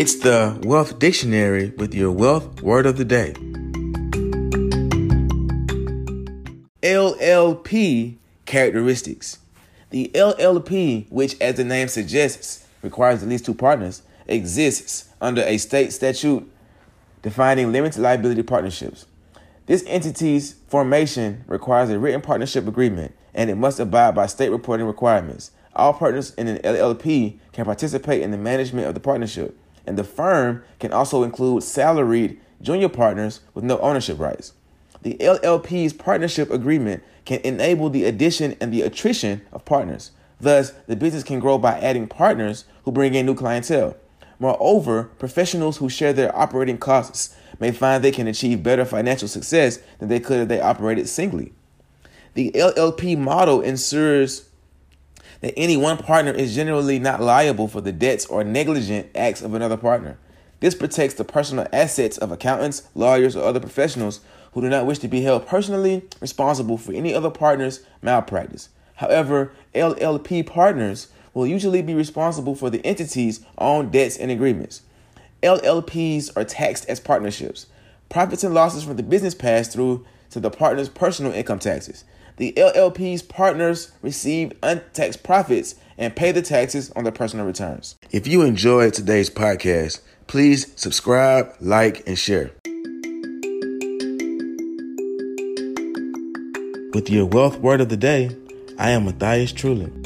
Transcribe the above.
It's the Wealth Dictionary with your wealth word of the day. LLP characteristics. The LLP, which as the name suggests requires at least two partners, exists under a state statute defining limited liability partnerships. This entity's formation requires a written partnership agreement and it must abide by state reporting requirements. All partners in an LLP can participate in the management of the partnership, and the firm can also include salaried junior partners with no ownership rights. The LLP's partnership agreement can enable the addition and the attrition of partners. Thus, the business can grow by adding partners who bring in new clientele. Moreover, professionals who share their operating costs may find they can achieve better financial success than they could if they operated singly. The LLP model ensures that any one partner is generally not liable for the debts or negligent acts of another partner. This protects the personal assets of accountants, lawyers, or other professionals who do not wish to be held personally responsible for any other partner's malpractice. However, LLP partners will usually be responsible for the entity's own debts and agreements. LLPs are taxed as partnerships. Profits and losses from the business pass through to the partner's personal income taxes. The LLP's partners receive untaxed profits and pay the taxes on their personal returns. If you enjoyed today's podcast, please subscribe, like, and share. With your wealth word of the day, I am Matthias Trulin.